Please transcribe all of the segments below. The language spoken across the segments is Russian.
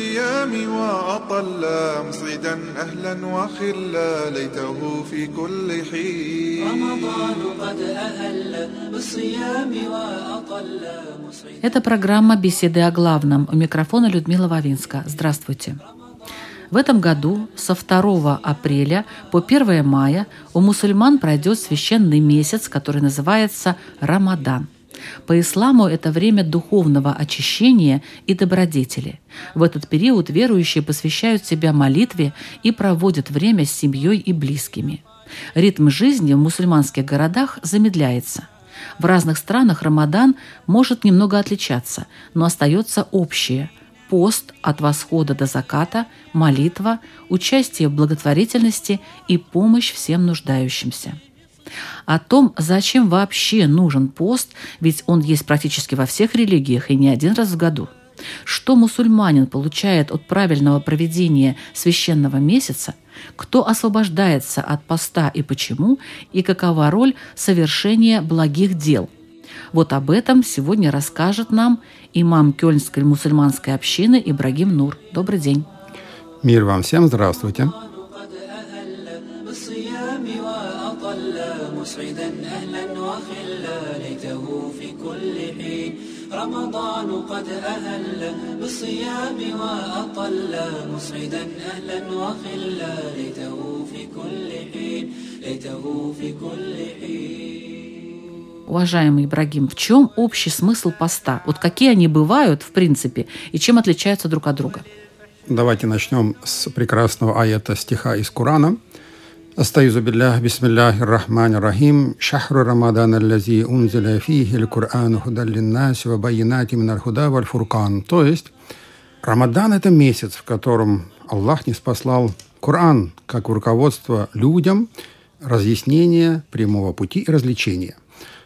بالصيام وأطل مسعدا أهلا وخلا ليته في كل حين رمضان قد أهل بالصيام وأطل مسعدا Это программа «Беседы о главном». У микрофона Людмила Вавинска. Здравствуйте. В этом году со 2 апреля по 1 мая у мусульман пройдет священный месяц, который называется Рамадан. по исламу это время духовного очищения и добродетели. В этот период верующие посвящают себя молитве и проводят время с семьей и близкими. Ритм жизни в мусульманских городах замедляется. В разных странах Рамадан может немного отличаться, но остается общее – пост от восхода до заката, молитва, участие в благотворительности и помощь всем нуждающимся. О том, зачем вообще нужен пост, ведь он есть практически во всех религиях и не один раз в году. Что мусульманин получает от правильного проведения священного месяца, кто освобождается от поста и почему, и какова роль совершения благих дел. Вот об этом сегодня расскажет нам имам Кёльнской мусульманской общины Ибрагим Нур. Добрый день. Мир вам всем, здравствуйте. قد رمضان قد أهل بالصيام وأطل مسعدا أهلا وخلا ليته في كل حين ليته في كل حين Уважаемый Ибрагим, в чем общий смысл поста? Вот какие они бывают, в принципе, и чем отличаются друг от друга? Давайте начнем с прекрасного аята стиха из Корана. Биллях, бисмиллахи рахмани рахим, шахру рамадан аллази унзиля фихи л-Кур'ану худан линнаси ва байинати миналь худа валь фуркан. То есть, Рамадан – это месяц, в котором Аллах не спаслал Коран как руководство людям, разъяснение прямого пути и развлечения.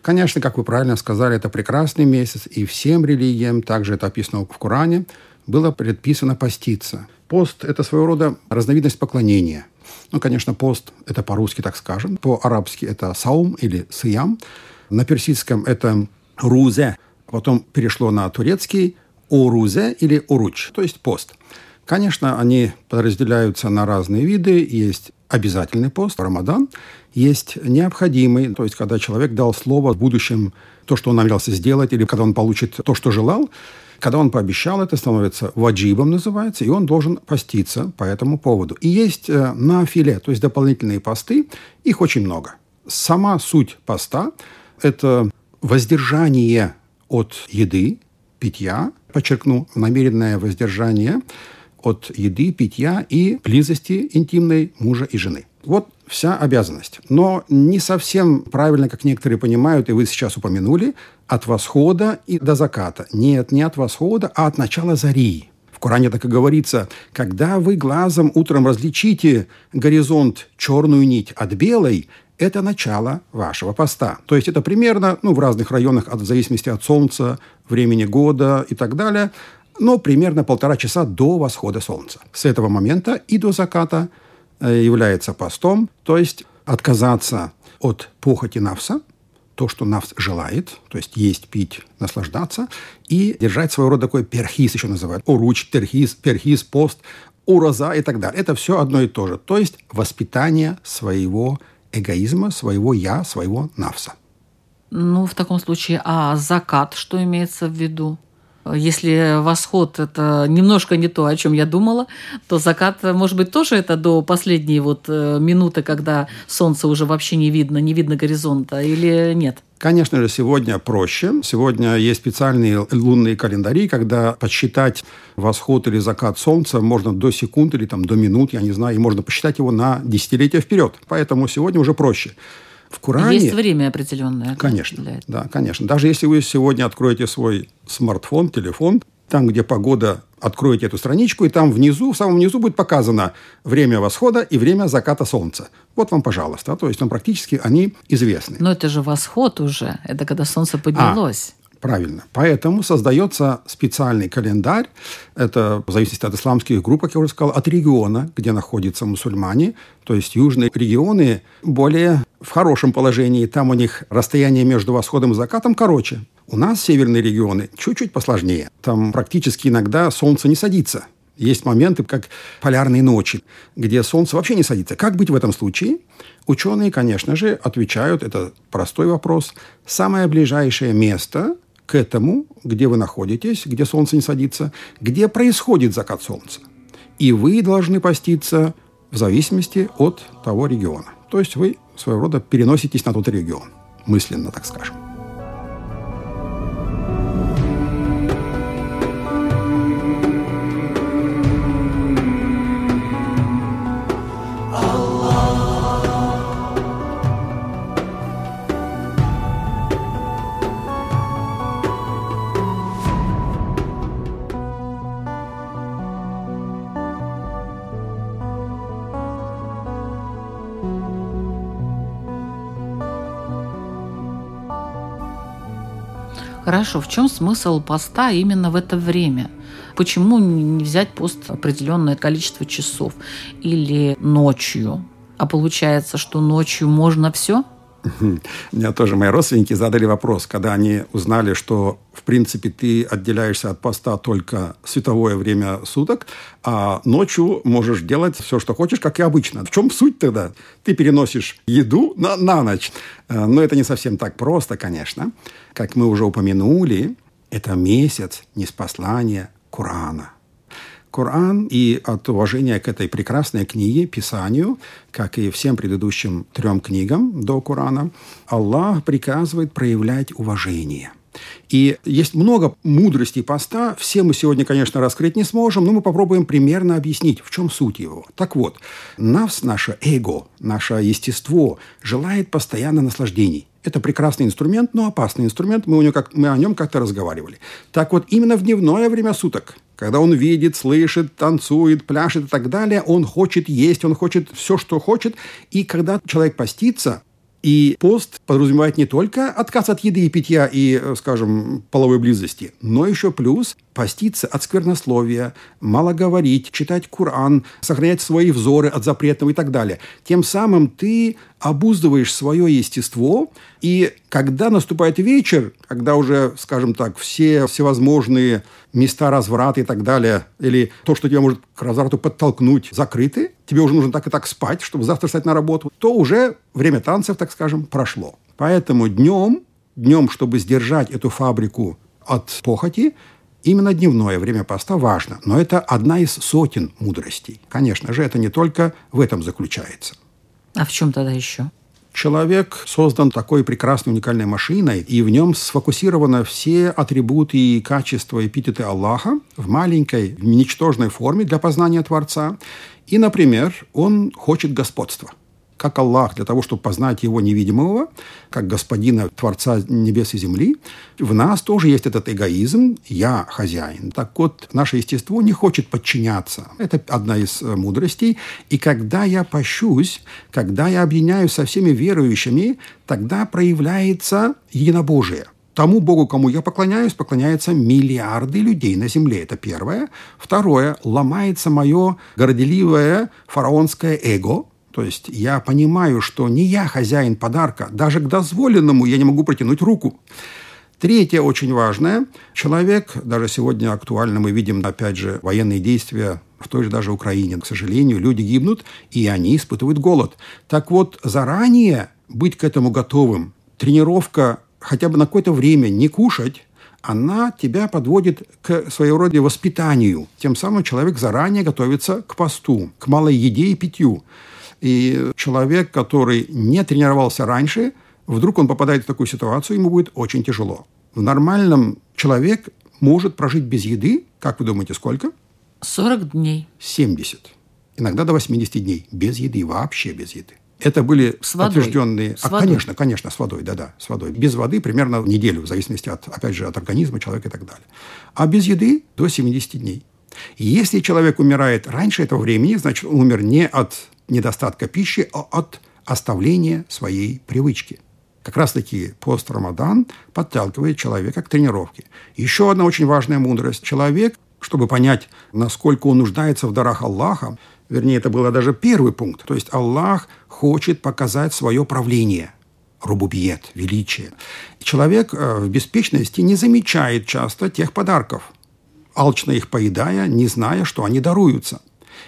Конечно, как вы правильно сказали, это прекрасный месяц, и всем религиям, также это описано в Коране, было предписано поститься. Пост – это своего рода разновидность поклонения. Ну, конечно, пост – это по-русски, так скажем. По-арабски это саум или сиям. На персидском это рузе. Потом перешло на турецкий орузе или оруч, то есть пост. Конечно, они подразделяются на разные виды. Есть обязательный пост, Рамадан, есть необходимый, то есть когда человек дал слово в будущем то, что он намерялся сделать, или когда он получит то, что желал, когда он пообещал, это становится ваджибом называется, и он должен поститься по этому поводу. И есть э, нафиле, то есть дополнительные посты, их очень много. Сама суть поста – это воздержание от еды, питья, подчеркну, намеренное воздержание от еды, питья и близости интимной мужа и жены. Вот вся обязанность. Но не совсем правильно, как некоторые понимают, и вы сейчас упомянули, от восхода и до заката. Нет, не от восхода, а от начала зари. В Коране так и говорится, когда вы глазом утром различите горизонт черную нить от белой, это начало вашего поста. То есть это примерно, ну, в разных районах, от, в зависимости от солнца, времени года и так далее, но примерно полтора часа до восхода солнца. С этого момента и до заката является постом, то есть отказаться от похоти навса, то, что навс желает, то есть есть, пить, наслаждаться, и держать своего рода такой перхиз еще называют. Оруч, терхиз, перхиз, пост, ураза и так далее. Это все одно и то же. То есть воспитание своего эгоизма, своего я, своего навса. Ну, в таком случае, а закат, что имеется в виду? Если восход – это немножко не то, о чем я думала, то закат, может быть, тоже это до последней вот э, минуты, когда солнце уже вообще не видно, не видно горизонта, или нет? Конечно же, сегодня проще. Сегодня есть специальные лунные календари, когда подсчитать восход или закат солнца можно до секунд или там, до минут, я не знаю, и можно посчитать его на десятилетия вперед. Поэтому сегодня уже проще. В Коране... Есть время определенное. Конечно, да, конечно. Даже если вы сегодня откроете свой смартфон, телефон, там, где погода, откроете эту страничку, и там внизу, в самом низу будет показано время восхода и время заката солнца. Вот вам, пожалуйста. То есть, ну, практически они известны. Но это же восход уже. Это когда солнце поднялось. Правильно. Поэтому создается специальный календарь. Это в зависимости от исламских групп, как я уже сказал, от региона, где находятся мусульмане. То есть южные регионы более в хорошем положении. Там у них расстояние между восходом и закатом короче. У нас северные регионы чуть-чуть посложнее. Там практически иногда солнце не садится. Есть моменты, как полярные ночи, где солнце вообще не садится. Как быть в этом случае? Ученые, конечно же, отвечают, это простой вопрос. Самое ближайшее место к этому, где вы находитесь, где солнце не садится, где происходит закат солнца. И вы должны поститься в зависимости от того региона. То есть вы своего рода переноситесь на тот регион, мысленно, так скажем. Хорошо, в чем смысл поста именно в это время? Почему не взять пост определенное количество часов или ночью? А получается, что ночью можно все? Меня тоже мои родственники задали вопрос, когда они узнали, что, в принципе, ты отделяешься от поста только световое время суток, а ночью можешь делать все, что хочешь, как и обычно. В чем суть тогда? Ты переносишь еду на, на ночь. Э, но это не совсем так просто, конечно. Как мы уже упомянули, это месяц неспослания Корана. Коран и от уважения к этой прекрасной книге, Писанию, как и всем предыдущим трем книгам до Корана, Аллах приказывает проявлять уважение. И есть много мудрости поста. Все мы сегодня, конечно, раскрыть не сможем, но мы попробуем примерно объяснить, в чем суть его. Так вот, нас, наше эго, наше естество желает постоянно наслаждений. Это прекрасный инструмент, но опасный инструмент. Мы, у него как, мы о нем как-то разговаривали. Так вот, именно в дневное время суток, когда он видит, слышит, танцует, пляшет и так далее, он хочет есть, он хочет все, что хочет. И когда человек постится, и пост подразумевает не только отказ от еды и питья и, э, скажем, половой близости, но еще плюс поститься от сквернословия, мало говорить, читать Коран, сохранять свои взоры от запретного и так далее. Тем самым ты обуздываешь свое естество, и когда наступает вечер, когда уже, скажем так, все всевозможные места разврата и так далее, или то, что тебя может к разврату подтолкнуть, закрыты, тебе уже нужно так и так спать, чтобы завтра встать на работу, то уже время танцев, так скажем, прошло. Поэтому днем, днем, чтобы сдержать эту фабрику от похоти, Именно дневное время поста важно, но это одна из сотен мудростей. Конечно же, это не только в этом заключается. А в чем тогда еще? Человек создан такой прекрасной уникальной машиной, и в нем сфокусированы все атрибуты и качества эпитеты Аллаха в маленькой, в ничтожной форме для познания Творца. И, например, он хочет господства – как Аллах для того, чтобы познать Его невидимого, как Господина, Творца небес и земли, в нас тоже есть этот эгоизм «я хозяин». Так вот, наше естество не хочет подчиняться. Это одна из э, мудростей. И когда я пощусь, когда я объединяюсь со всеми верующими, тогда проявляется единобожие. Тому Богу, кому я поклоняюсь, поклоняются миллиарды людей на земле. Это первое. Второе. Ломается мое горделивое фараонское эго – то есть я понимаю, что не я хозяин подарка, даже к дозволенному я не могу протянуть руку. Третье очень важное. Человек, даже сегодня актуально мы видим, опять же, военные действия в той же даже Украине. К сожалению, люди гибнут, и они испытывают голод. Так вот, заранее быть к этому готовым, тренировка хотя бы на какое-то время не кушать, она тебя подводит к своего рода воспитанию. Тем самым человек заранее готовится к посту, к малой еде и питью. И человек, который не тренировался раньше, вдруг он попадает в такую ситуацию, ему будет очень тяжело. В нормальном человек может прожить без еды, как вы думаете, сколько? 40 дней. 70. Иногда до 80 дней. Без еды, вообще без еды. Это были С водой. подтвержденные... С А, водой. конечно, конечно, с водой, да-да, с водой. Без воды примерно неделю, в зависимости от, опять же, от организма человека и так далее. А без еды до 70 дней. Если человек умирает раньше этого времени, значит, он умер не от недостатка пищи, а от оставления своей привычки. Как раз-таки пост Рамадан подталкивает человека к тренировке. Еще одна очень важная мудрость. Человек, чтобы понять, насколько он нуждается в дарах Аллаха, вернее, это был даже первый пункт. То есть Аллах хочет показать свое правление, рубубиет, величие. Человек э, в беспечности не замечает часто тех подарков, алчно их поедая, не зная, что они даруются.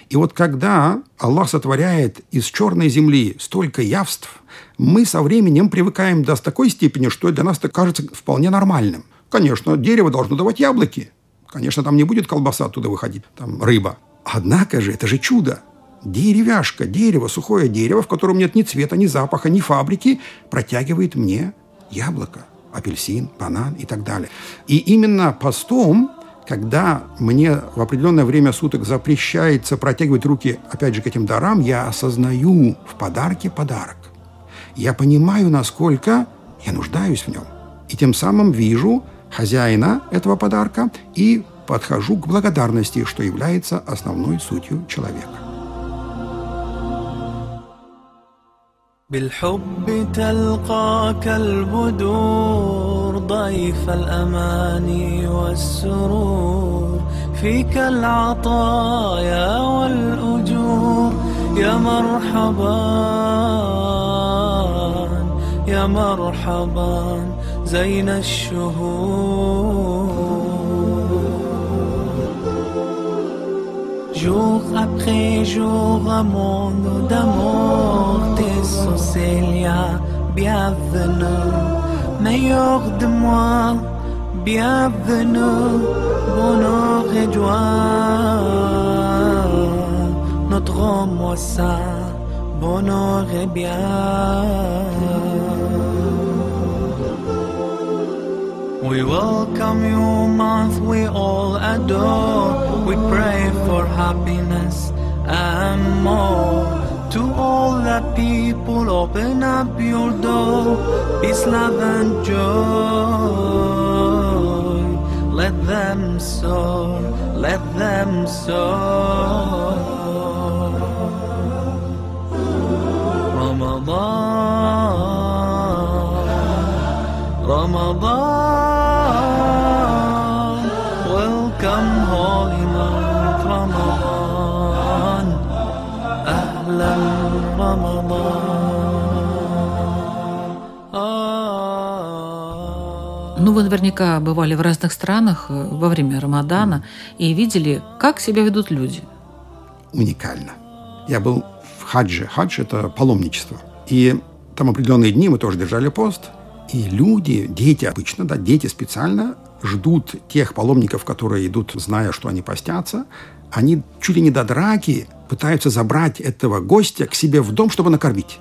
И вот когда Аллах сотворяет из черной земли столько явств, мы со временем привыкаем до такой степени, что для нас это кажется вполне нормальным. Конечно, дерево должно давать яблоки. Конечно, там не будет колбаса оттуда выходить, там рыба. Однако же это же чудо. Деревяшка, дерево, сухое дерево, в котором нет ни цвета, ни запаха, ни фабрики, протягивает мне яблоко, апельсин, банан и так далее. И именно постом, когда мне в определенное время суток запрещается протягивать руки, опять же, к этим дарам, я осознаю в подарке подарок. Я понимаю, насколько я нуждаюсь в нем. И тем самым вижу хозяина этого подарка и подхожу к благодарности, что является основной сутью человека. بالحب تلقاك البدور ضيف الأماني والسرور. فيك العطايا والأجور. يا مرحبا يا مرحبا زين الشهور. Jour après jour, amour d'amour, tes Célia, bienvenue, meilleur de moi, bienvenue, bonheur et joie, notre moi ça, bonheur et bien. We welcome you, month we all adore. We pray for happiness and more. To all the people, open up your door. Peace, love, and joy. Let them soar, let them soar. Вы наверняка бывали в разных странах э, во время Рамадана и видели, как себя ведут люди. Уникально. Я был в хадже. Хадж – это паломничество. И там определенные дни мы тоже держали пост. И люди, дети обычно, да, дети специально ждут тех паломников, которые идут, зная, что они постятся. Они чуть ли не до драки пытаются забрать этого гостя к себе в дом, чтобы накормить.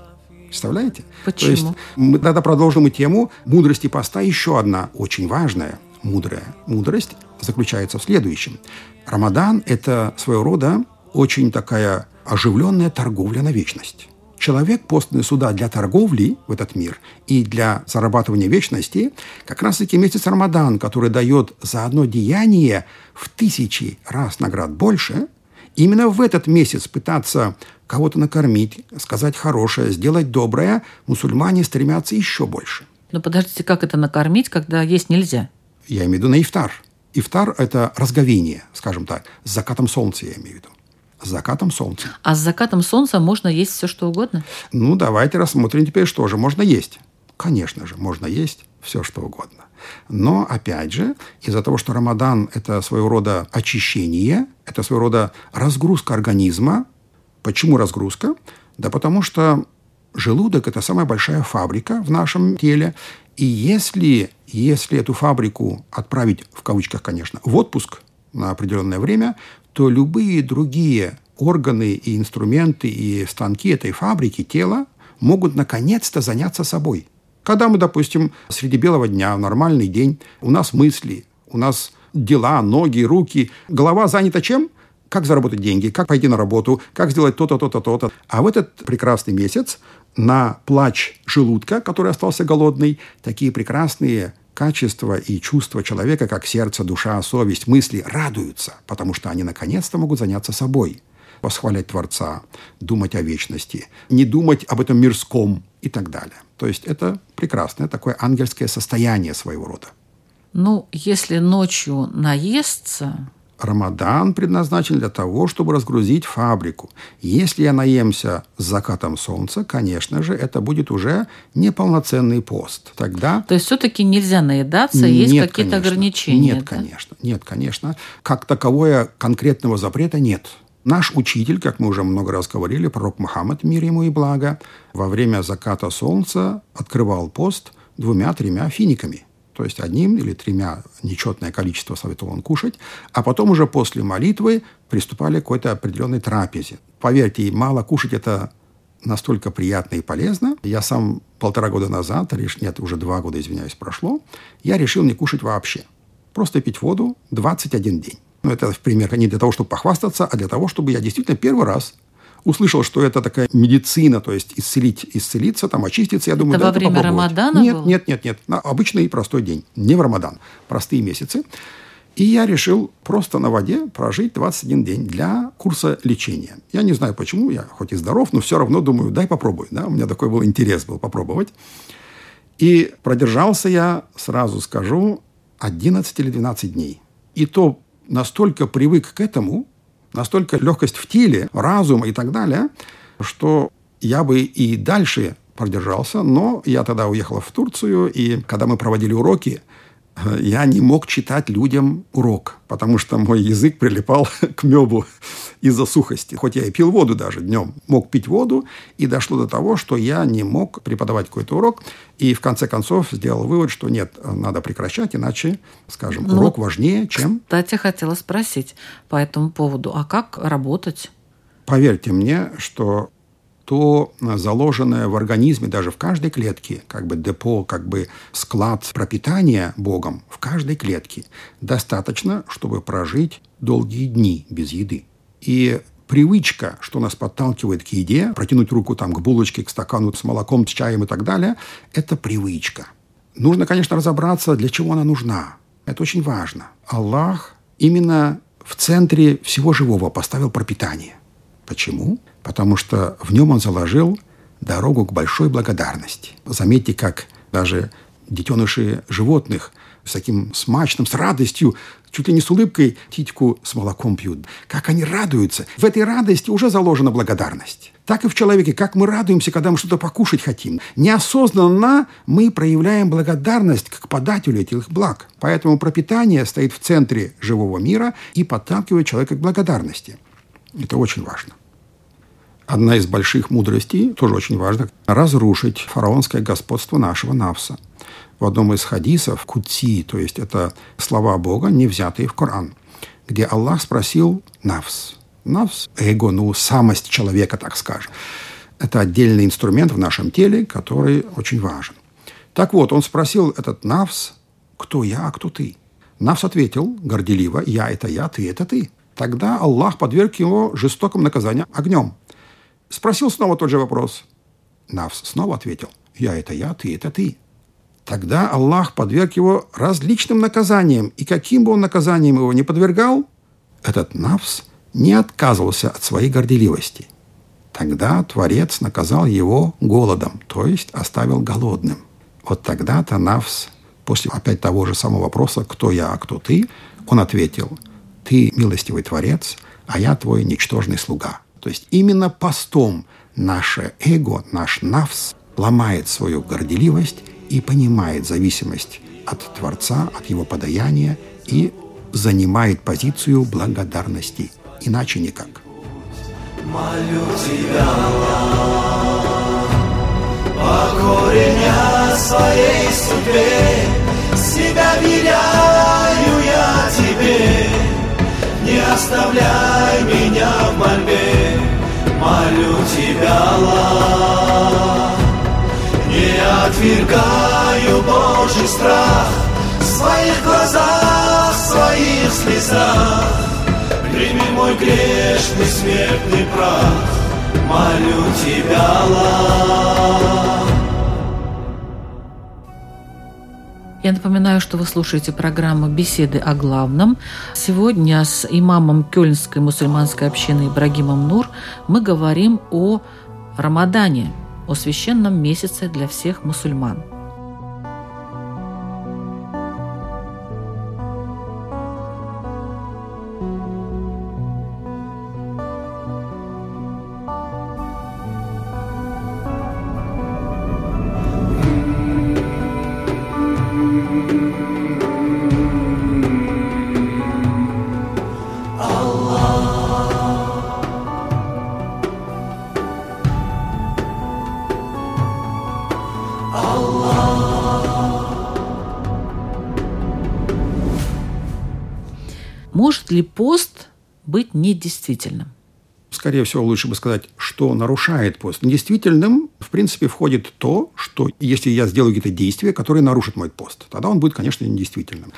Представляете? Почему? То есть мы тогда продолжим и тему мудрости поста. Еще одна очень важная, мудрая мудрость заключается в следующем. Рамадан – это своего рода очень такая оживленная торговля на вечность. Человек, постный сюда для торговли в этот мир и для зарабатывания вечности, как раз-таки месяц Рамадан, который дает за одно деяние в тысячи раз наград больше, именно в этот месяц пытаться кого-то накормить, сказать хорошее, сделать доброе, мусульмане стремятся еще больше. Но подождите, как это накормить, когда есть нельзя? Я имею в виду на ифтар. Ифтар – это разговение, скажем так, с закатом солнца я имею в виду. С закатом солнца. А с закатом солнца можно есть все, что угодно? Ну, давайте рассмотрим теперь, что же можно есть. Конечно же, можно есть все, что угодно. Но, опять же, из-за того, что Рамадан – это своего рода очищение, это своего рода разгрузка организма. Почему разгрузка? Да потому что желудок – это самая большая фабрика в нашем теле, И если, если эту фабрику отправить, в кавычках, конечно, в отпуск на определенное время, то любые другие органы и инструменты и станки этой фабрики, тела, могут наконец-то заняться собой. Когда мы, допустим, среди белого дня, в нормальный день, у нас мысли, у нас дела, ноги, руки, голова занята чем? Как заработать деньги, как пойти на работу, как сделать то-то, то-то, то-то. А в этот прекрасный месяц на плач желудка, который остался голодный, такие прекрасные качества и чувства человека, как сердце, душа, совесть, мысли, радуются, потому что они наконец-то могут заняться собой – восхвалять Творца, думать о вечности, не думать об этом мирском и так далее. То есть это прекрасное такое ангельское состояние своего рода. Ну, если ночью наестся, Рамадан предназначен для того, чтобы разгрузить фабрику. Если я наемся с закатом солнца, конечно же, это будет уже неполноценный пост. Тогда... То есть все-таки нельзя наедаться, есть Нет, какие-то конечно. ограничения. Нет, да? конечно. Нет, конечно. Как таковое конкретного запрета нет. Наш учитель, как мы уже много раз говорили, пророк Мухаммад, мир ему и благо, во время заката солнца открывал пост двумя-тремя финиками. То есть одним или тремя нечетное количество советовал он кушать, а потом уже после молитвы приступали к какой-то определенной трапезе. Поверьте, мало кушать это настолько приятно и полезно. Я сам полтора года назад, лишь нет, уже два года, извиняюсь, прошло, я решил не кушать вообще. Просто пить воду 21 день. Ну, это в пример не для того, чтобы похвастаться, а для того, чтобы я действительно первый раз услышал, что это такая медицина, то есть исцелить, исцелиться, там, очиститься. Я думаю, Это да, во время попробовать. Рамадана Нет, было? нет, нет, нет. На обычный и простой день. Не в Рамадан. Простые месяцы. И я решил просто на воде прожить 21 день для курса лечения. Я не знаю почему, я хоть и здоров, но все равно думаю, дай попробую. Да? У меня такой был интерес был попробовать. И продержался я, сразу скажу, 11 или 12 дней. И то настолько привык к этому, настолько легкость в теле, разум и так далее, что я бы и дальше продержался, но я тогда уехал в Турцию, и когда мы проводили уроки, я не мог читать людям урок, потому что мой язык прилипал к мебу из-за сухости. Хоть я и пил воду даже днем, мог пить воду, и дошло до того, что я не мог преподавать какой-то урок, и в конце концов сделал вывод, что нет, надо прекращать, иначе, скажем, Ну, урок важнее, чем Кстати, хотела спросить по этому поводу. А как работать? Поверьте мне, что то заложенное в организме, даже в каждой клетке, как бы депо, как бы склад пропитания Богом в каждой клетке, достаточно, чтобы прожить долгие дни без еды. И привычка, что нас подталкивает к еде, протянуть руку там к булочке, к стакану с молоком, с чаем и так далее, это привычка. Нужно, конечно, разобраться, для чего она нужна. Это очень важно. Аллах именно в центре всего живого поставил пропитание. Почему? Потому что в нем он заложил дорогу к большой благодарности. Заметьте, как даже детеныши животных с таким смачным, с радостью, чуть ли не с улыбкой титьку с молоком пьют. Как они радуются. В этой радости уже заложена благодарность. Так и в человеке, как мы радуемся, когда мы что-то покушать хотим. Неосознанно мы проявляем благодарность к подателю этих благ. Поэтому пропитание стоит в центре живого мира и подталкивает человека к благодарности. Это очень важно. Одна из больших мудростей, тоже очень важно, разрушить фараонское господство нашего Навса. В одном из хадисов, Кутси, то есть это слова Бога, не взятые в Коран, где Аллах спросил Навс. Навс – эго, ну, самость человека, так скажем. Это отдельный инструмент в нашем теле, который очень важен. Так вот, он спросил этот Навс, кто я, а кто ты? Навс ответил горделиво, я – это я, ты – это ты. Тогда Аллах подверг его жестокому наказанию огнем. Спросил снова тот же вопрос. Навс снова ответил, я – это я, ты – это ты. Тогда Аллах подверг его различным наказаниям, и каким бы он наказанием его не подвергал, этот Навс не отказывался от своей горделивости. Тогда Творец наказал его голодом, то есть оставил голодным. Вот тогда-то Навс, после опять того же самого вопроса «Кто я, а кто ты?», он ответил «Ты милостивый Творец, а я твой ничтожный слуга». То есть именно постом наше эго, наш Навс ломает свою горделивость и понимает зависимость от Творца, от его подаяния и занимает позицию благодарности. Иначе никак. Молю тебя, покорения своей судьбе, себя веряю я тебе. Не оставляй Аллах. Не отвергаю Божий страх В своих глазах, в своих слезах Прими мой грешный смертный прах Молю тебя, Аллах Я напоминаю, что вы слушаете программу «Беседы о главном». Сегодня с имамом Кёльнской мусульманской общины Ибрагимом Нур мы говорим о Рамадане, о священном месяце для всех мусульман. Недействительным? Скорее всего, лучше бы сказать, что нарушает пост. Недействительным, в принципе, входит то, что если я сделаю какие-то действия, которые нарушат мой пост, тогда он будет, конечно, недействительным.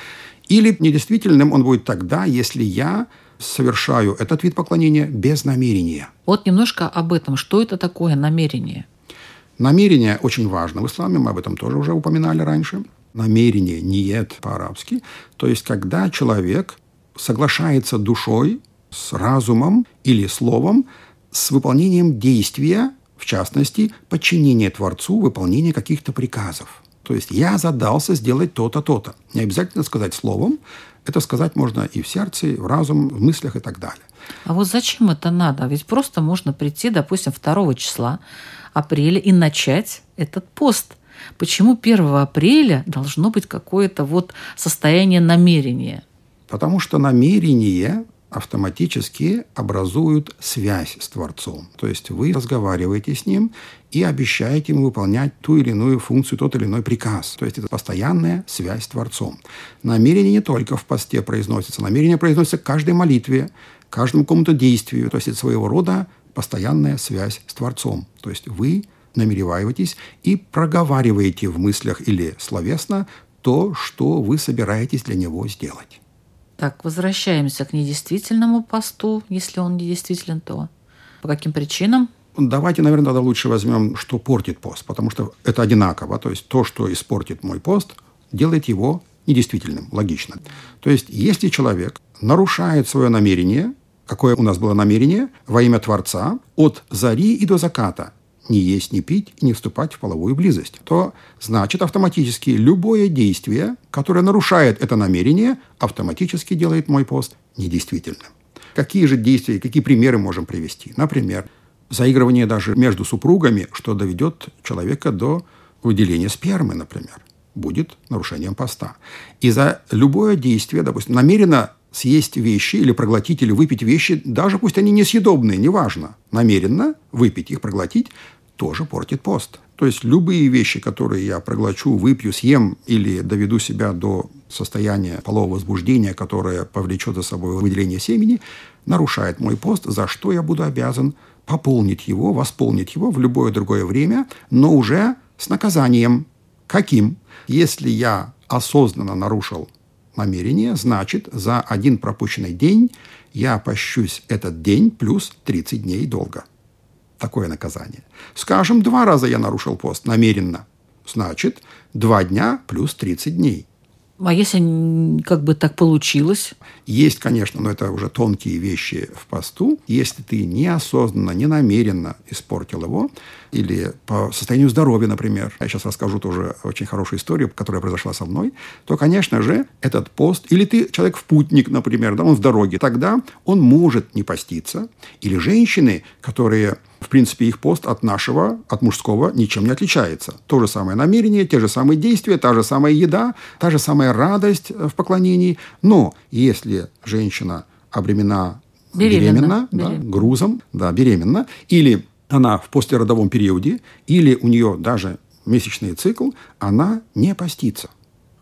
Или недействительным он будет тогда, если я совершаю этот вид поклонения без намерения. Вот немножко об этом. Что это такое намерение? Намерение очень важно в исламе, мы об этом тоже уже упоминали раньше. Намерение, ниет по-арабски, то есть когда человек соглашается душой с разумом или словом с выполнением действия, в частности, подчинение Творцу, выполнение каких-то приказов. То есть я задался сделать то-то, то-то. Не обязательно сказать словом. Это сказать можно и в сердце, и в разум, в мыслях и так далее. А вот зачем это надо? Ведь просто можно прийти, допустим, 2 числа апреля и начать этот пост. Почему 1 апреля должно быть какое-то вот состояние намерения? Потому что намерение автоматически образуют связь с Творцом. То есть вы разговариваете с Ним и обещаете Ему выполнять ту или иную функцию, тот или иной приказ. То есть это постоянная связь с Творцом. Намерение не только в посте произносится, намерение произносится к каждой молитве, каждому какому-то действию. То есть это своего рода постоянная связь с Творцом. То есть вы намереваетесь и проговариваете в мыслях или словесно то, что вы собираетесь для него сделать. Так, возвращаемся к недействительному посту. Если он недействителен, то по каким причинам? Давайте, наверное, тогда лучше возьмем, что портит пост, потому что это одинаково. То есть то, что испортит мой пост, делает его недействительным, логично. То есть если человек нарушает свое намерение, какое у нас было намерение, во имя Творца, от зари и до заката – не есть, не пить и не вступать в половую близость, то значит автоматически любое действие, которое нарушает это намерение, автоматически делает мой пост недействительным. Какие же действия, какие примеры можем привести? Например, заигрывание даже между супругами, что доведет человека до выделения спермы, например, будет нарушением поста. И за любое действие, допустим, намеренно съесть вещи или проглотить или выпить вещи, даже пусть они несъедобные, неважно, намеренно выпить их, проглотить, тоже портит пост. То есть любые вещи, которые я проглочу, выпью, съем или доведу себя до состояния полового возбуждения, которое повлечет за собой выделение семени, нарушает мой пост, за что я буду обязан пополнить его, восполнить его в любое другое время, но уже с наказанием. Каким? Если я осознанно нарушил намерение, значит, за один пропущенный день я пощусь этот день плюс 30 дней долга такое наказание. Скажем, два раза я нарушил пост намеренно. Значит, два дня плюс 30 дней. А если как бы так получилось? Есть, конечно, но это уже тонкие вещи в посту. Если ты неосознанно, не намеренно испортил его, или по состоянию здоровья, например, я сейчас расскажу тоже очень хорошую историю, которая произошла со мной, то, конечно же, этот пост, или ты человек в путник, например, да, он в дороге, тогда он может не поститься. Или женщины, которые в принципе, их пост от нашего, от мужского, ничем не отличается. То же самое намерение, те же самые действия, та же самая еда, та же самая радость в поклонении. Но если женщина обремена беременна, беременна, да, грузом, да, беременна, или она в послеродовом периоде, или у нее даже месячный цикл, она не постится.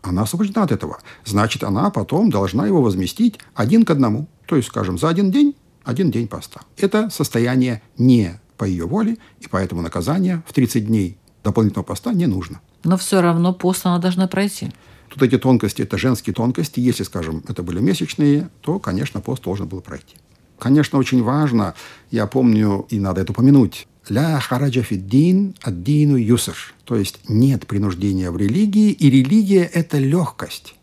Она освобождена от этого. Значит, она потом должна его возместить один к одному. То есть, скажем, за один день один день поста. Это состояние не по ее воле, и поэтому наказание в 30 дней дополнительного поста не нужно. Но все равно пост она должна пройти. Тут эти тонкости, это женские тонкости. Если, скажем, это были месячные, то, конечно, пост должен был пройти. Конечно, очень важно, я помню, и надо это упомянуть, «Ля хараджа фиддин аддину юср». То есть нет принуждения в религии, и религия – это легкость.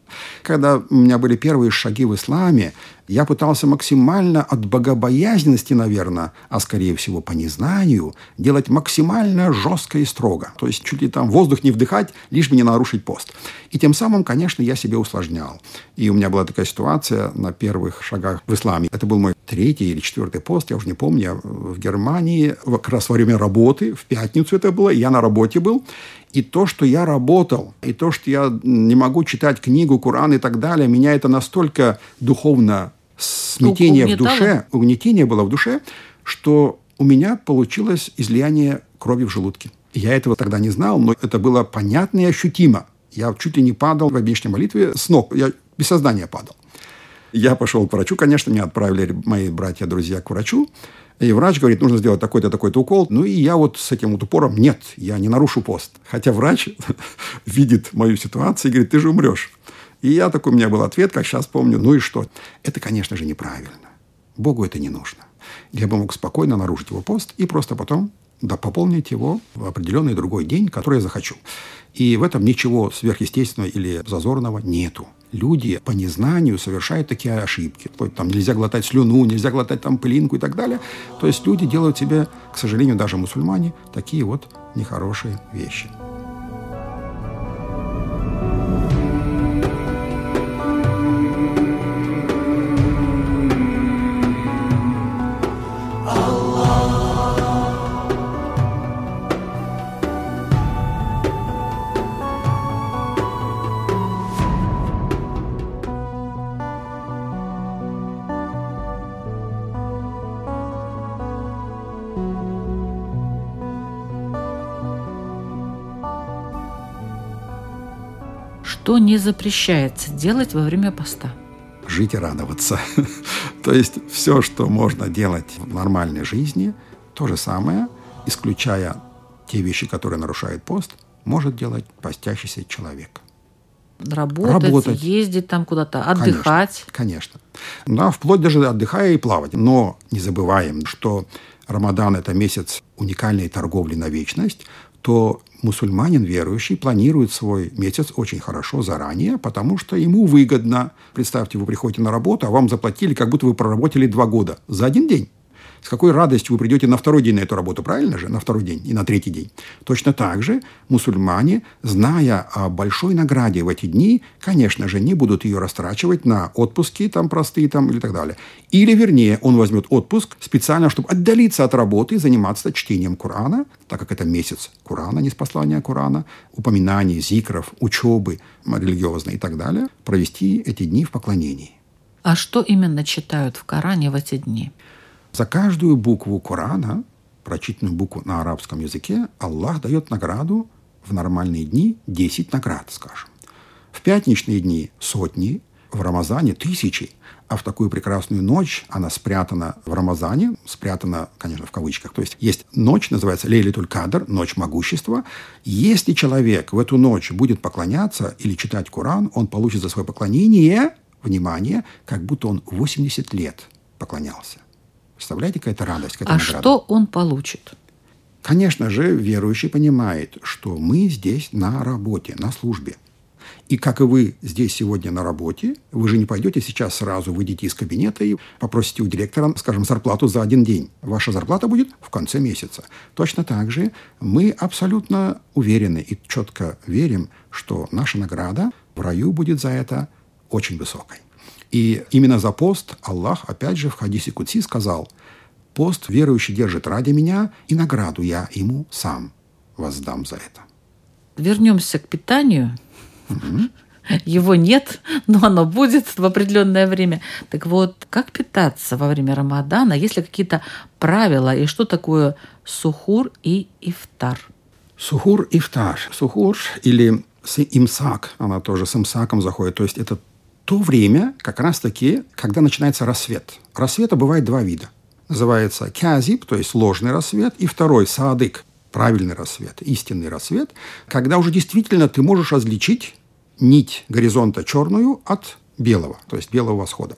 Когда у меня были первые шаги в исламе, я пытался максимально от богобоязненности, наверное, а скорее всего по незнанию, делать максимально жестко и строго. То есть чуть ли там воздух не вдыхать, лишь бы не нарушить пост. И тем самым, конечно, я себе усложнял. И у меня была такая ситуация на первых шагах в исламе. Это был мой третий или четвертый пост, я уже не помню, в Германии, как раз во время работы, в пятницу это было, я на работе был, и то, что я работал, и то, что я не могу читать книгу, Куран и так далее, меня это настолько духовно смятение в душе, угнетение было в душе, что у меня получилось излияние крови в желудке. Я этого тогда не знал, но это было понятно и ощутимо. Я чуть ли не падал в обещанной молитве с ног. Я без сознания падал. Я пошел к врачу, конечно, меня отправили мои братья-друзья к врачу. И врач говорит, нужно сделать такой-то, такой-то укол. Ну, и я вот с этим вот упором, нет, я не нарушу пост. Хотя врач видит мою ситуацию и говорит, ты же умрешь. И я такой, у меня был ответ, как сейчас помню, ну и что? Это, конечно же, неправильно. Богу это не нужно. Я бы мог спокойно нарушить его пост и просто потом да, пополнить его в определенный другой день, который я захочу. И в этом ничего сверхъестественного или зазорного нету. Люди по незнанию совершают такие ошибки. Там нельзя глотать слюну, нельзя глотать там пылинку и так далее. То есть люди делают себе, к сожалению, даже мусульмане, такие вот нехорошие вещи. Не запрещается делать во время поста? Жить и радоваться. То есть все, что можно делать в нормальной жизни, то же самое, исключая те вещи, которые нарушают пост, может делать постящийся человек. Работать, Работать. ездить там куда-то, отдыхать. Конечно, конечно. Да, вплоть даже отдыхая и плавать. Но не забываем, что Рамадан – это месяц уникальной торговли на вечность, то мусульманин верующий планирует свой месяц очень хорошо заранее, потому что ему выгодно. Представьте, вы приходите на работу, а вам заплатили, как будто вы проработали два года за один день с какой радостью вы придете на второй день на эту работу, правильно же? На второй день и на третий день. Точно так же мусульмане, зная о большой награде в эти дни, конечно же, не будут ее растрачивать на отпуски там простые там или так далее. Или, вернее, он возьмет отпуск специально, чтобы отдалиться от работы и заниматься чтением Корана, так как это месяц Корана, не спаслания Корана, упоминаний, зикров, учебы религиозной и так далее, провести эти дни в поклонении. А что именно читают в Коране в эти дни? За каждую букву Корана, прочитанную букву на арабском языке, Аллах дает награду в нормальные дни 10 наград, скажем. В пятничные дни сотни, в Рамазане тысячи, а в такую прекрасную ночь она спрятана в Рамазане, спрятана, конечно, в кавычках. То есть есть ночь, называется Лейлитуль Кадр, ночь могущества. Если человек в эту ночь будет поклоняться или читать Коран, он получит за свое поклонение, внимание, как будто он 80 лет поклонялся. Представляете, какая это радость? Какая а награда? что он получит? Конечно же, верующий понимает, что мы здесь на работе, на службе. И как и вы здесь сегодня на работе, вы же не пойдете сейчас сразу, выйдете из кабинета и попросите у директора, скажем, зарплату за один день. Ваша зарплата будет в конце месяца. Точно так же мы абсолютно уверены и четко верим, что наша награда в раю будет за это очень высокой. И именно за пост Аллах, опять же, в хадисе Кутси сказал, «Пост верующий держит ради меня, и награду я ему сам воздам за это». Вернемся к питанию. Угу. Его нет, но оно будет в определенное время. Так вот, как питаться во время Рамадана? Есть ли какие-то правила? И что такое сухур и ифтар? Сухур ифтар. Сухур или имсак, она тоже с имсаком заходит. То есть это то время, как раз-таки, когда начинается рассвет. Рассвета бывает два вида. Называется кязиб, то есть ложный рассвет, и второй саадык, правильный рассвет, истинный рассвет, когда уже действительно ты можешь различить нить горизонта черную от белого, то есть белого восхода.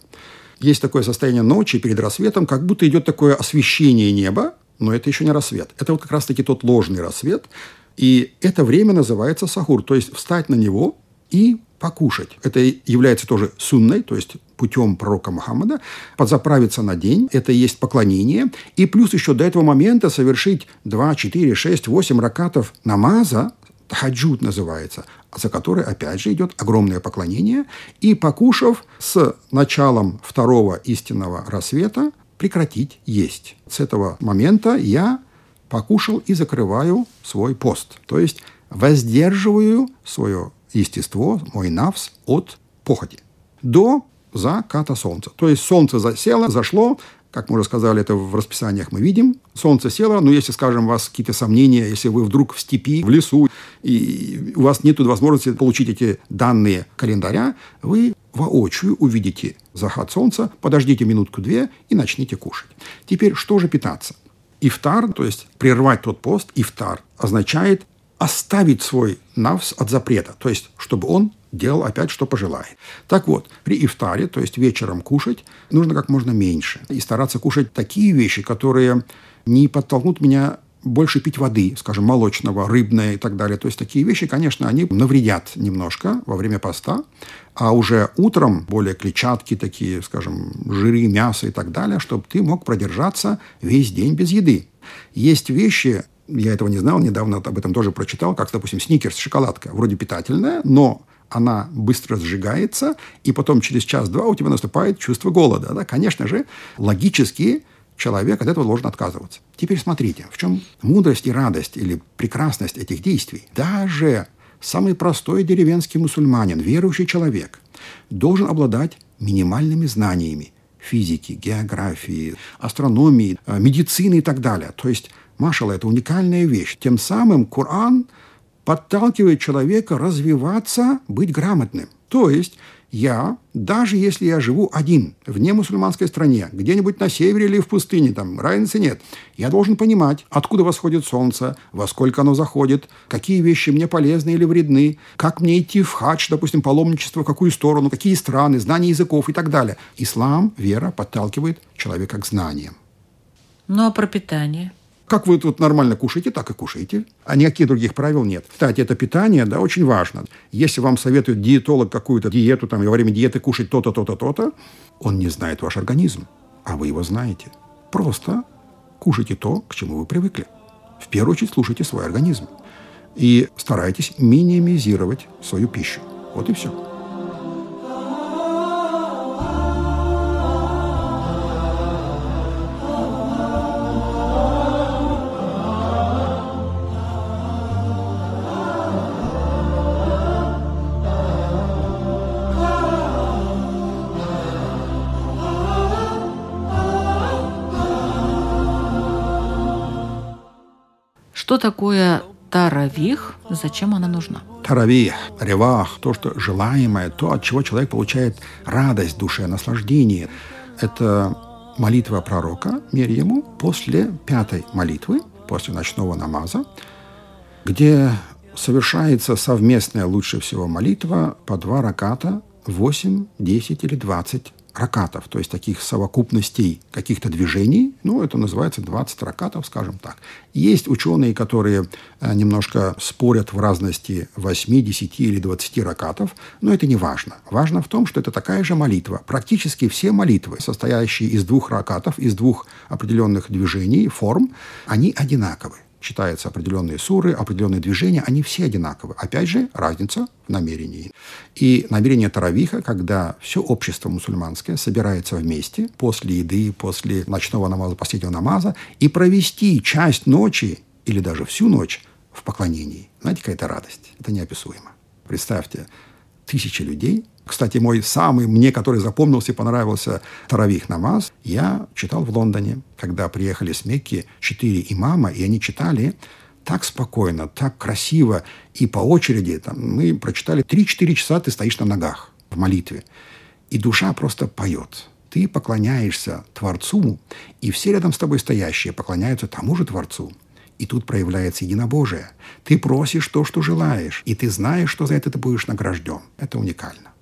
Есть такое состояние ночи перед рассветом, как будто идет такое освещение неба, но это еще не рассвет. Это вот как раз-таки тот ложный рассвет. И это время называется сахур, то есть встать на него и покушать. Это является тоже сунной, то есть путем пророка Мухаммада, подзаправиться на день, это и есть поклонение, и плюс еще до этого момента совершить 2, 4, 6, 8 ракатов намаза, таджуд называется, за который, опять же, идет огромное поклонение. И покушав с началом второго истинного рассвета, прекратить есть. С этого момента я покушал и закрываю свой пост. То есть воздерживаю свое естество, мой навс от похоти. До заката солнца. То есть солнце засело, зашло, как мы уже сказали, это в расписаниях мы видим. Солнце село, но если, скажем, у вас какие-то сомнения, если вы вдруг в степи, в лесу, и у вас нет возможности получить эти данные календаря, вы воочию увидите заход солнца, подождите минутку-две и начните кушать. Теперь, что же питаться? Ифтар, то есть прервать тот пост, ифтар, означает оставить свой навс от запрета, то есть чтобы он делал опять, что пожелает. Так вот, при ифтаре, то есть вечером кушать, нужно как можно меньше. И стараться кушать такие вещи, которые не подтолкнут меня больше пить воды, скажем, молочного, рыбное и так далее. То есть такие вещи, конечно, они навредят немножко во время поста, а уже утром более клетчатки такие, скажем, жиры, мясо и так далее, чтобы ты мог продержаться весь день без еды. Есть вещи, я этого не знал, недавно об этом тоже прочитал, как, допустим, сникерс, шоколадка, вроде питательная, но она быстро сжигается, и потом через час-два у тебя наступает чувство голода. Да? Конечно же, логически человек от этого должен отказываться. Теперь смотрите, в чем мудрость и радость или прекрасность этих действий. Даже самый простой деревенский мусульманин, верующий человек, должен обладать минимальными знаниями физики, географии, астрономии, э, медицины и так далее. То есть, машалла, это уникальная вещь. Тем самым Коран подталкивает человека развиваться, быть грамотным. То есть я, даже если я живу один в немусульманской стране, где-нибудь на севере или в пустыне, там разницы нет, я должен понимать, откуда восходит солнце, во сколько оно заходит, какие вещи мне полезны или вредны, как мне идти в хадж, допустим, паломничество, в какую сторону, какие страны, знание языков и так далее. Ислам, вера подталкивает человека к знаниям. Ну а про питание? Как вы тут нормально кушаете, так и кушаете. А никаких других правил нет. Кстати, это питание, да, очень важно. Если вам советует диетолог какую-то диету, там, во время диеты кушать то-то, то-то, то-то, он не знает ваш организм, а вы его знаете. Просто кушайте то, к чему вы привыкли. В первую очередь слушайте свой организм. И старайтесь минимизировать свою пищу. Вот и все. Такое таравих? Зачем она нужна? Таравих, ревах, то, что желаемое, то, от чего человек получает радость в душе, наслаждение. Это молитва пророка, мир ему, после пятой молитвы, после ночного намаза, где совершается совместная лучше всего молитва по два раката, 8, 10 или 20 ракатов, то есть таких совокупностей каких-то движений, ну, это называется 20 ракатов, скажем так. Есть ученые, которые э, немножко спорят в разности 8, 10 или 20 ракатов, но это не важно. Важно в том, что это такая же молитва. Практически все молитвы, состоящие из двух ракатов, из двух определенных движений, форм, они одинаковы читаются определенные суры, определенные движения, они все одинаковы. Опять же, разница в намерении. И намерение таравиха, когда все общество мусульманское собирается вместе после еды, после ночного намаза, последнего намаза, и провести часть ночи или даже всю ночь в поклонении. Знаете, какая это радость? Это неописуемо. Представьте, тысячи людей. Кстати, мой самый, мне, который запомнился и понравился Таравих намаз, я читал в Лондоне, когда приехали с Мекки четыре имама, и они читали так спокойно, так красиво и по очереди. Там, мы прочитали 3-4 часа ты стоишь на ногах в молитве. И душа просто поет. Ты поклоняешься Творцу, и все рядом с тобой стоящие поклоняются тому же Творцу. И тут проявляется единобожие. Ты просишь то, что желаешь, и ты знаешь, что за это ты будешь награжден. Это уникально.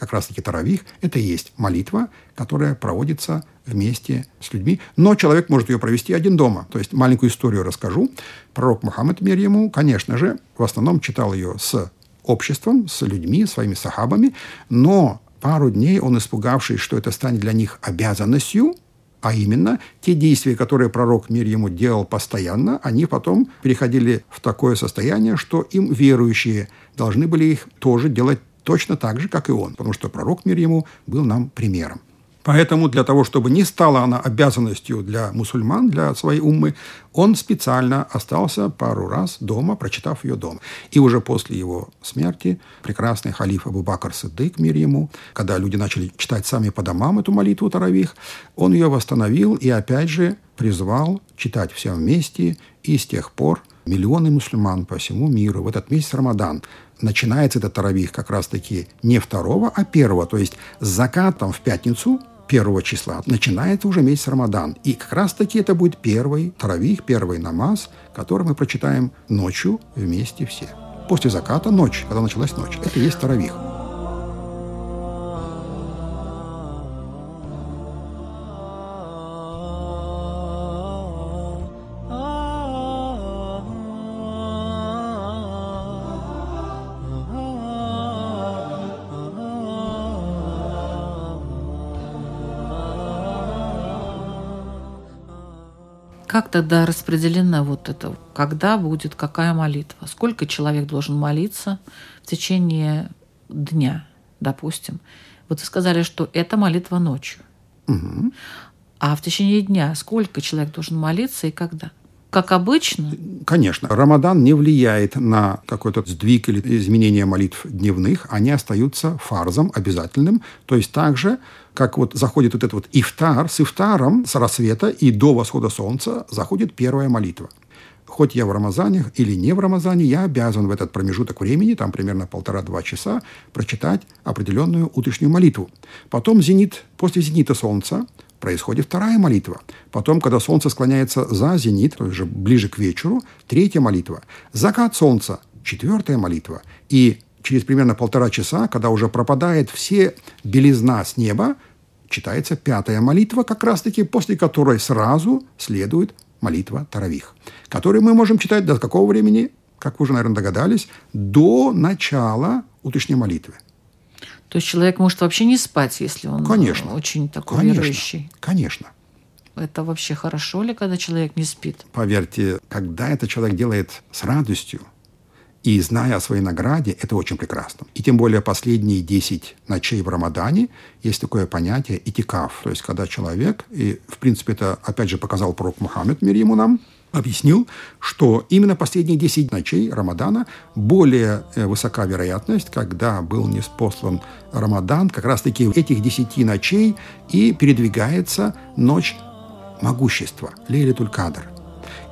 Как раз-таки Таравих – это и есть молитва, которая проводится вместе с людьми. Но человек может ее провести один дома. То есть маленькую историю расскажу. Пророк Мухаммад, мир ему, конечно же, в основном читал ее с обществом, с людьми, своими сахабами, но пару дней он, испугавшись, что это станет для них обязанностью, а именно, те действия, которые пророк мир ему делал постоянно, они потом переходили в такое состояние, что им верующие должны были их тоже делать точно так же, как и он, потому что пророк мир ему был нам примером. Поэтому для того, чтобы не стала она обязанностью для мусульман, для своей уммы, он специально остался пару раз дома, прочитав ее дома. И уже после его смерти прекрасный халиф Абу Бакр Садык, мир ему, когда люди начали читать сами по домам эту молитву Таравих, он ее восстановил и опять же призвал читать всем вместе. И с тех пор миллионы мусульман по всему миру в этот месяц Рамадан начинается этот таравих как раз-таки не второго, а первого. То есть с закатом в пятницу первого числа начинается уже месяц Рамадан. И как раз-таки это будет первый таравих, первый намаз, который мы прочитаем ночью вместе все. После заката ночь, когда началась ночь. Это и есть таравих. Как тогда распределена вот это? Когда будет какая молитва? Сколько человек должен молиться в течение дня, допустим? Вот вы сказали, что это молитва ночью. Мгм. А в течение дня сколько человек должен молиться и когда? Как обычно? Конечно, Рамадан не влияет на какой-то сдвиг или изменение молитв дневных. Они остаются фарзом обязательным. То есть так же, как вот заходит вот этот вот ифтар, с ифтаром, с рассвета и до восхода солнца заходит первая молитва. Хоть я в Рамазане или не в Рамазане, я обязан в этот промежуток времени, там примерно полтора-два часа, прочитать определенную утреннюю молитву. Потом зенит, после зенита солнца происходит вторая молитва. Потом, когда солнце склоняется за зенит, то есть ближе к вечеру, третья молитва. Закат солнца, четвертая молитва. И через примерно полтора часа, когда уже пропадает все белизна с неба, читается пятая молитва, как раз-таки после которой сразу следует молитва Таравих, которую мы можем читать до какого времени, как вы уже, наверное, догадались, до начала утренней молитвы. То есть человек может вообще не спать, если он Конечно. очень такой Конечно. верующий. Конечно. Это вообще хорошо ли, когда человек не спит? Поверьте, когда это человек делает с радостью и зная о своей награде, это очень прекрасно. И тем более последние 10 ночей в Рамадане есть такое понятие итикаф. То есть, когда человек, и в принципе это опять же показал пророк Мухаммед, мир ему нам, объяснил, что именно последние 10 ночей Рамадана более э, высока вероятность, когда был неспослан Рамадан, как раз-таки этих 10 ночей и передвигается ночь могущества, Лейлитуль Кадр.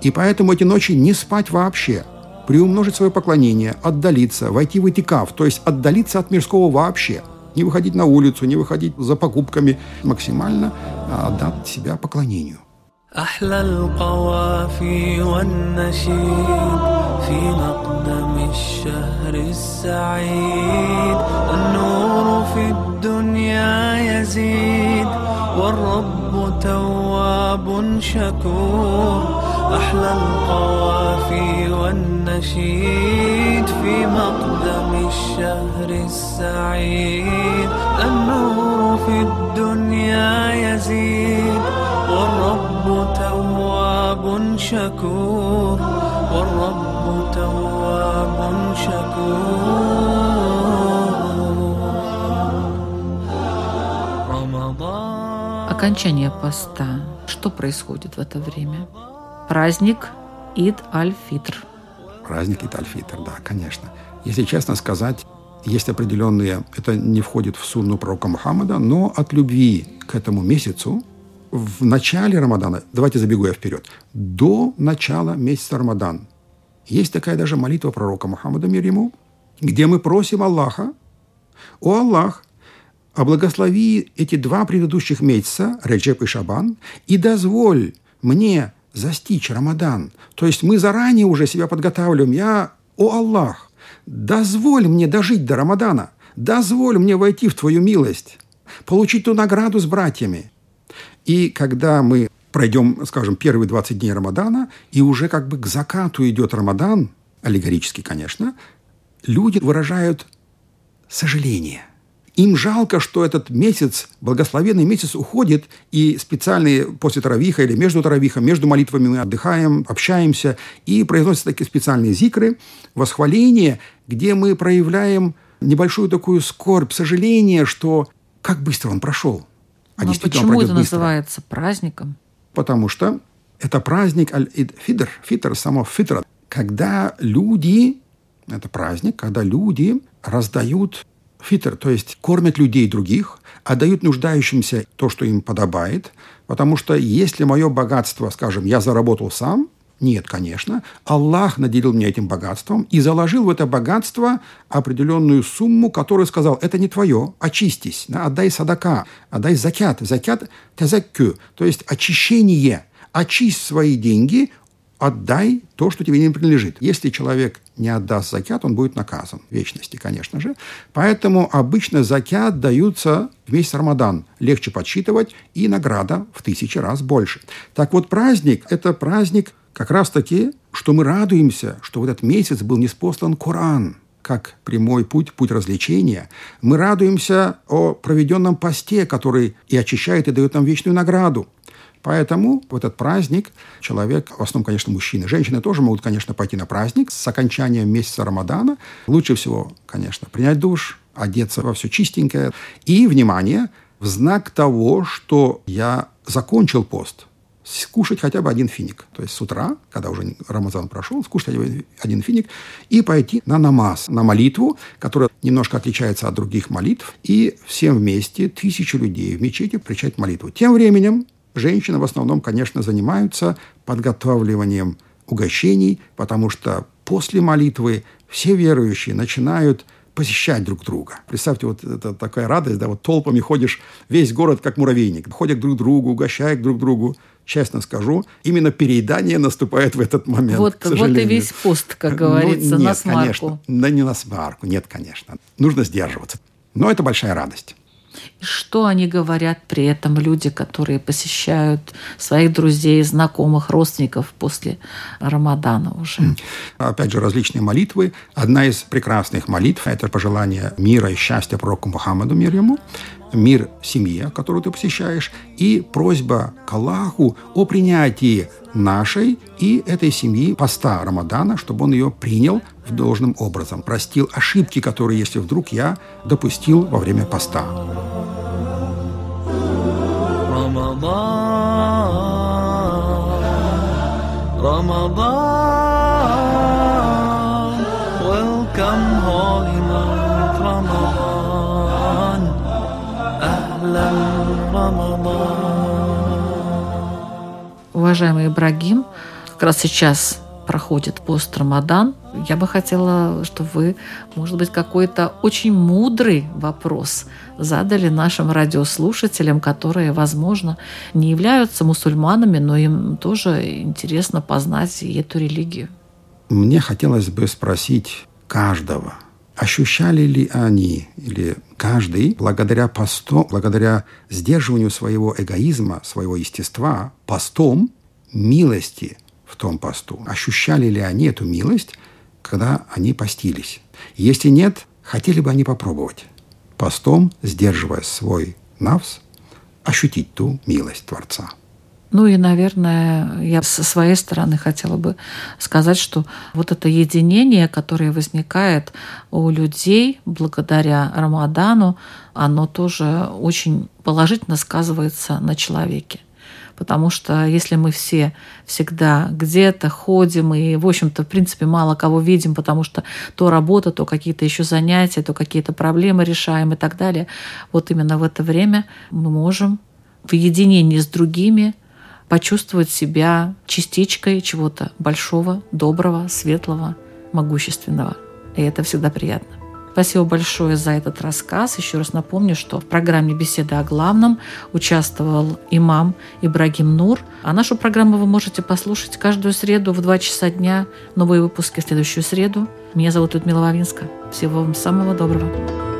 И поэтому эти ночи не спать вообще, приумножить свое поклонение, отдалиться, войти в этикаф, то есть отдалиться от мирского вообще, не выходить на улицу, не выходить за покупками, максимально а, отдать себя поклонению. أحلى القوافي والنشيد في مقدم الشهر السعيد. النور في الدنيا يزيد والرب تواب شكور. أحلى القوافي والنشيد في مقدم الشهر السعيد. النور في الدنيا يزيد والرب تواب شكور والرب تواب شكور رمضان Окончание поста. Что происходит в это время? Праздник Ид Аль-Фитр. Праздник Итальфитр, да, конечно. Если честно сказать, есть определенные, это не входит в сунну пророка Мухаммада, но от любви к этому месяцу в начале Рамадана, давайте забегу я вперед, до начала месяца Рамадан, Есть такая даже молитва пророка Мухаммада мир ему, где мы просим Аллаха, «О Аллах, а благослови эти два предыдущих месяца, Реджеп и Шабан, и дозволь мне застичь Рамадан. То есть мы заранее уже себя подготавливаем. Я, о Аллах, дозволь мне дожить до Рамадана. Дозволь мне войти в Твою милость, получить ту награду с братьями. И когда мы пройдем, скажем, первые 20 дней Рамадана, и уже как бы к закату идет Рамадан, аллегорически, конечно, люди выражают сожаление. Им жалко, что этот месяц, благословенный месяц уходит, и специальные после Таравиха или между Таравихом, между молитвами мы отдыхаем, общаемся, и произносятся такие специальные зикры, восхваления, где мы проявляем небольшую такую скорбь, сожаление, что как быстро он прошел. А Но почему это быстро. называется праздником? Потому что это праздник Аль-Ид-Фидр, фитр, само фитр, когда люди, это праздник, когда люди раздают фитр, то есть кормят людей других, отдают нуждающимся то, что им подобает, потому что если мое богатство, скажем, я заработал сам, нет, конечно. Аллах наделил меня этим богатством и заложил в это богатство определенную сумму, которую сказал, это не твое, очистись, да, отдай садака, отдай закят. Закят – тазаккю, то есть очищение. Очисть свои деньги отдай то, что тебе не принадлежит. Если человек не отдаст закят, он будет наказан. В вечности, конечно же. Поэтому обычно закят даются в месяц Рамадан. Легче подсчитывать, и награда в тысячи раз больше. Так вот, праздник – это праздник как раз-таки, что мы радуемся, что в этот месяц был неспослан Коран – как прямой путь, путь развлечения. Мы радуемся о проведенном посте, который и очищает, и дает нам вечную награду. Поэтому в этот праздник человек, в основном, конечно, мужчины, женщины тоже могут, конечно, пойти на праздник с окончанием месяца Рамадана. Лучше всего, конечно, принять душ, одеться во все чистенькое. И, внимание, в знак того, что я закончил пост, скушать хотя бы один финик. То есть с утра, когда уже Рамазан прошел, скушать один финик и пойти на намаз, на молитву, которая немножко отличается от других молитв, и всем вместе, тысячи людей в мечети причать молитву. Тем временем Женщины в основном, конечно, занимаются подготавливанием угощений, потому что после молитвы все верующие начинают посещать друг друга. Представьте, вот это такая радость, да, вот толпами ходишь весь город как муравейник. Ходят друг к другу, угощают друг другу. Честно скажу, именно переедание наступает в этот момент. Вот, вот и весь пост, как ну, говорится, ну, нет, на смарку. Конечно, да не на смарку, нет, конечно. Нужно сдерживаться. Но это большая радость. И что они говорят при этом люди, которые посещают своих друзей, знакомых, родственников после Рамадана уже? Опять же, различные молитвы. Одна из прекрасных молитв – это пожелание мира и счастья пророку Мухаммаду, мир ему мир семье, которую ты посещаешь, и просьба к Аллаху о принятии нашей и этой семьи поста Рамадана, чтобы он ее принял в должным образом, простил ошибки, которые, если вдруг я допустил во время поста. Ramadan, Уважаемый Ибрагим, как раз сейчас проходит пост Рамадан. Я бы хотела, чтобы вы, может быть, какой-то очень мудрый вопрос задали нашим радиослушателям, которые, возможно, не являются мусульманами, но им тоже интересно познать эту религию. Мне хотелось бы спросить каждого, ощущали ли они или каждый благодаря посту, благодаря сдерживанию своего эгоизма, своего естества, постом милости – в том посту. Ощущали ли они эту милость, когда они постились? Если нет, хотели бы они попробовать постом, сдерживая свой навс, ощутить ту милость Творца. Ну и, наверное, я со своей стороны хотела бы сказать, что вот это единение, которое возникает у людей благодаря Рамадану, оно тоже очень положительно сказывается на человеке. Потому что если мы все всегда где-то ходим и, в общем-то, в принципе, мало кого видим, потому что то работа, то какие-то еще занятия, то какие-то проблемы решаем и так далее, вот именно в это время мы можем в единении с другими почувствовать себя частичкой чего-то большого, доброго, светлого, могущественного. И это всегда приятно. Спасибо большое за этот рассказ. Еще раз напомню, что в программе «Беседа о главном» участвовал имам Ибрагим Нур. А нашу программу вы можете послушать каждую среду в 2 часа дня. Новые выпуски в следующую среду. Меня зовут Людмила Вавинска. Всего вам самого доброго.